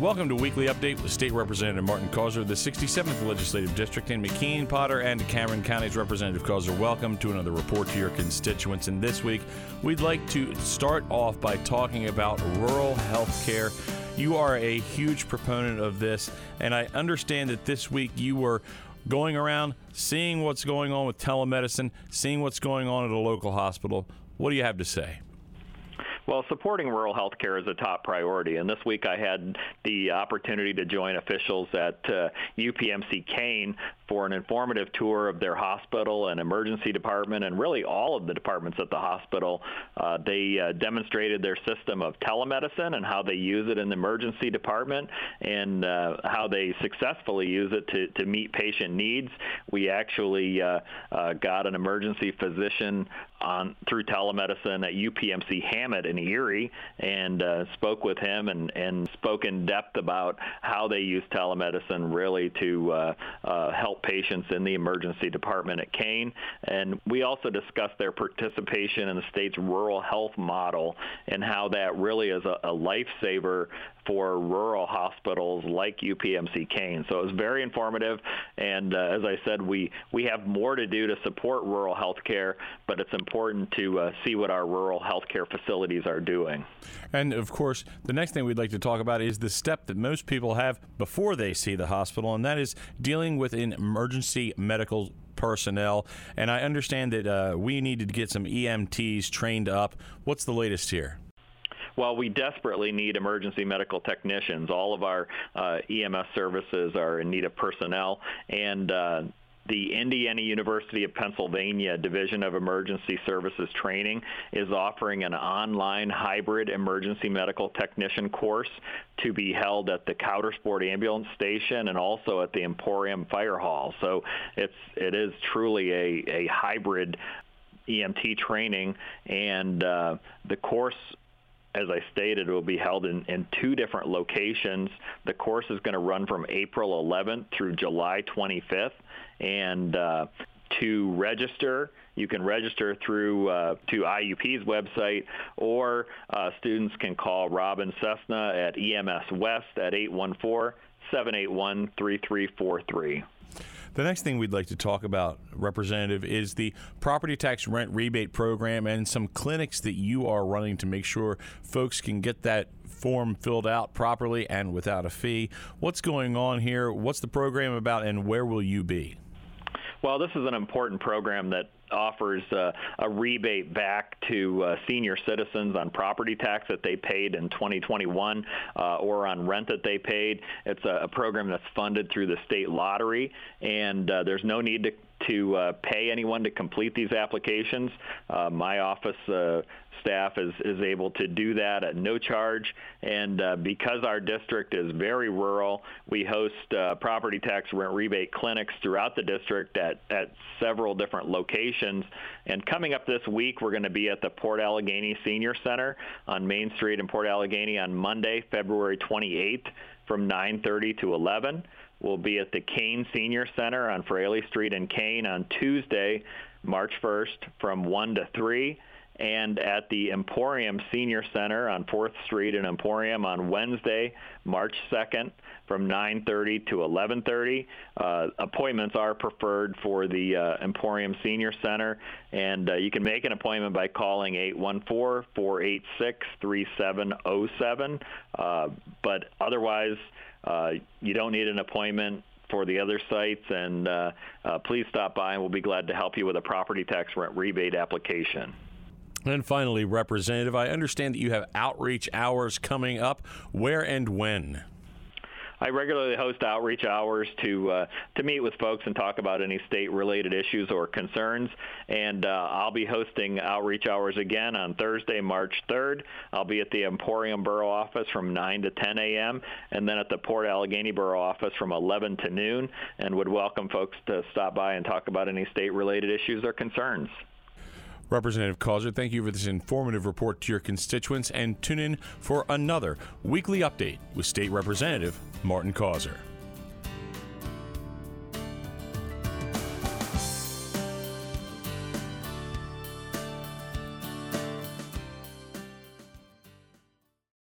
Welcome to Weekly Update with State Representative Martin Causer, the 67th Legislative District in McKean, Potter, and Cameron Counties. Representative Causer, welcome to another report to your constituents. And this week, we'd like to start off by talking about rural health care. You are a huge proponent of this, and I understand that this week you were going around seeing what's going on with telemedicine, seeing what's going on at a local hospital. What do you have to say? Well, supporting rural health care is a top priority. And this week I had the opportunity to join officials at uh, UPMC Kane for an informative tour of their hospital and emergency department and really all of the departments at the hospital. Uh, they uh, demonstrated their system of telemedicine and how they use it in the emergency department and uh, how they successfully use it to, to meet patient needs. We actually uh, uh, got an emergency physician on through telemedicine at UPMC Hamot in Erie and uh, spoke with him and, and spoke in depth about how they use telemedicine really to uh, help patients in the emergency department at Kane. And we also discussed their participation in the state's rural health model and how that really is a, a lifesaver for rural hospitals like UPMC Kane. So it was very informative. And uh, as I said, we, we have more to do to support rural health care, but it's important to uh, see what our rural health care facilities are doing. And of course, the next thing we'd like to talk about is the step that most people have before they see the hospital, and that is dealing with an emergency medical personnel. And I understand that uh, we needed to get some EMTs trained up. What's the latest here? Well, we desperately need emergency medical technicians. All of our uh, EMS services are in need of personnel, and uh, the Indiana University of Pennsylvania Division of Emergency Services Training is offering an online hybrid emergency medical technician course to be held at the Coudersport Ambulance Station and also at the Emporium Fire Hall. So it's it is truly a, a hybrid EMT training, and uh, the course as I stated, it will be held in, in two different locations. The course is going to run from April 11th through July 25th. And uh, to register, you can register through uh, to IUP's website, or uh, students can call Robin Cessna at EMS West at 814 781 3343. The next thing we'd like to talk about, Representative, is the property tax rent rebate program and some clinics that you are running to make sure folks can get that form filled out properly and without a fee. What's going on here? What's the program about, and where will you be? Well, this is an important program that offers uh, a rebate back to uh, senior citizens on property tax that they paid in 2021 uh, or on rent that they paid. It's a, a, program that's funded through the state lottery, and uh, there's no need to to uh, pay anyone to complete these applications. Uh, my office uh, staff is, is able to do that at no charge. And uh, because our district is very rural, we host uh, property tax rent rebate clinics throughout the district at, at several different locations. And coming up this week, we're going to be at the Port Allegany Senior Center on Main Street in Port Allegany on Monday, February 28th from 9.30 to 11. We'll be at the Kane Senior Center on Fraley Street in Kane on Tuesday, March 1st from 1 to 3 and at the Emporium Senior Center on 4th Street in Emporium on Wednesday, March 2nd from 9.30 to 11.30. Uh, appointments are preferred for the uh, Emporium Senior Center, and uh, you can make an appointment by calling 814-486-3707. Uh, but otherwise, uh, you don't need an appointment for the other sites, and uh, please stop by, and we'll be glad to help you with a property tax rent rebate application. And finally, Representative, I understand that you have outreach hours coming up. Where and when? I regularly host outreach hours to uh, to meet with folks and talk about any state-related issues or concerns. And uh, I'll be hosting outreach hours again on Thursday, March 3rd. I'll be at the Emporium Borough office from 9 to 10 a.m. and then at the Port Allegany Borough office from 11 to noon. And would welcome folks to stop by and talk about any state-related issues or concerns. Representative Causer, thank you for this informative report to your constituents and tune in for another weekly update with State Representative Martin Causer.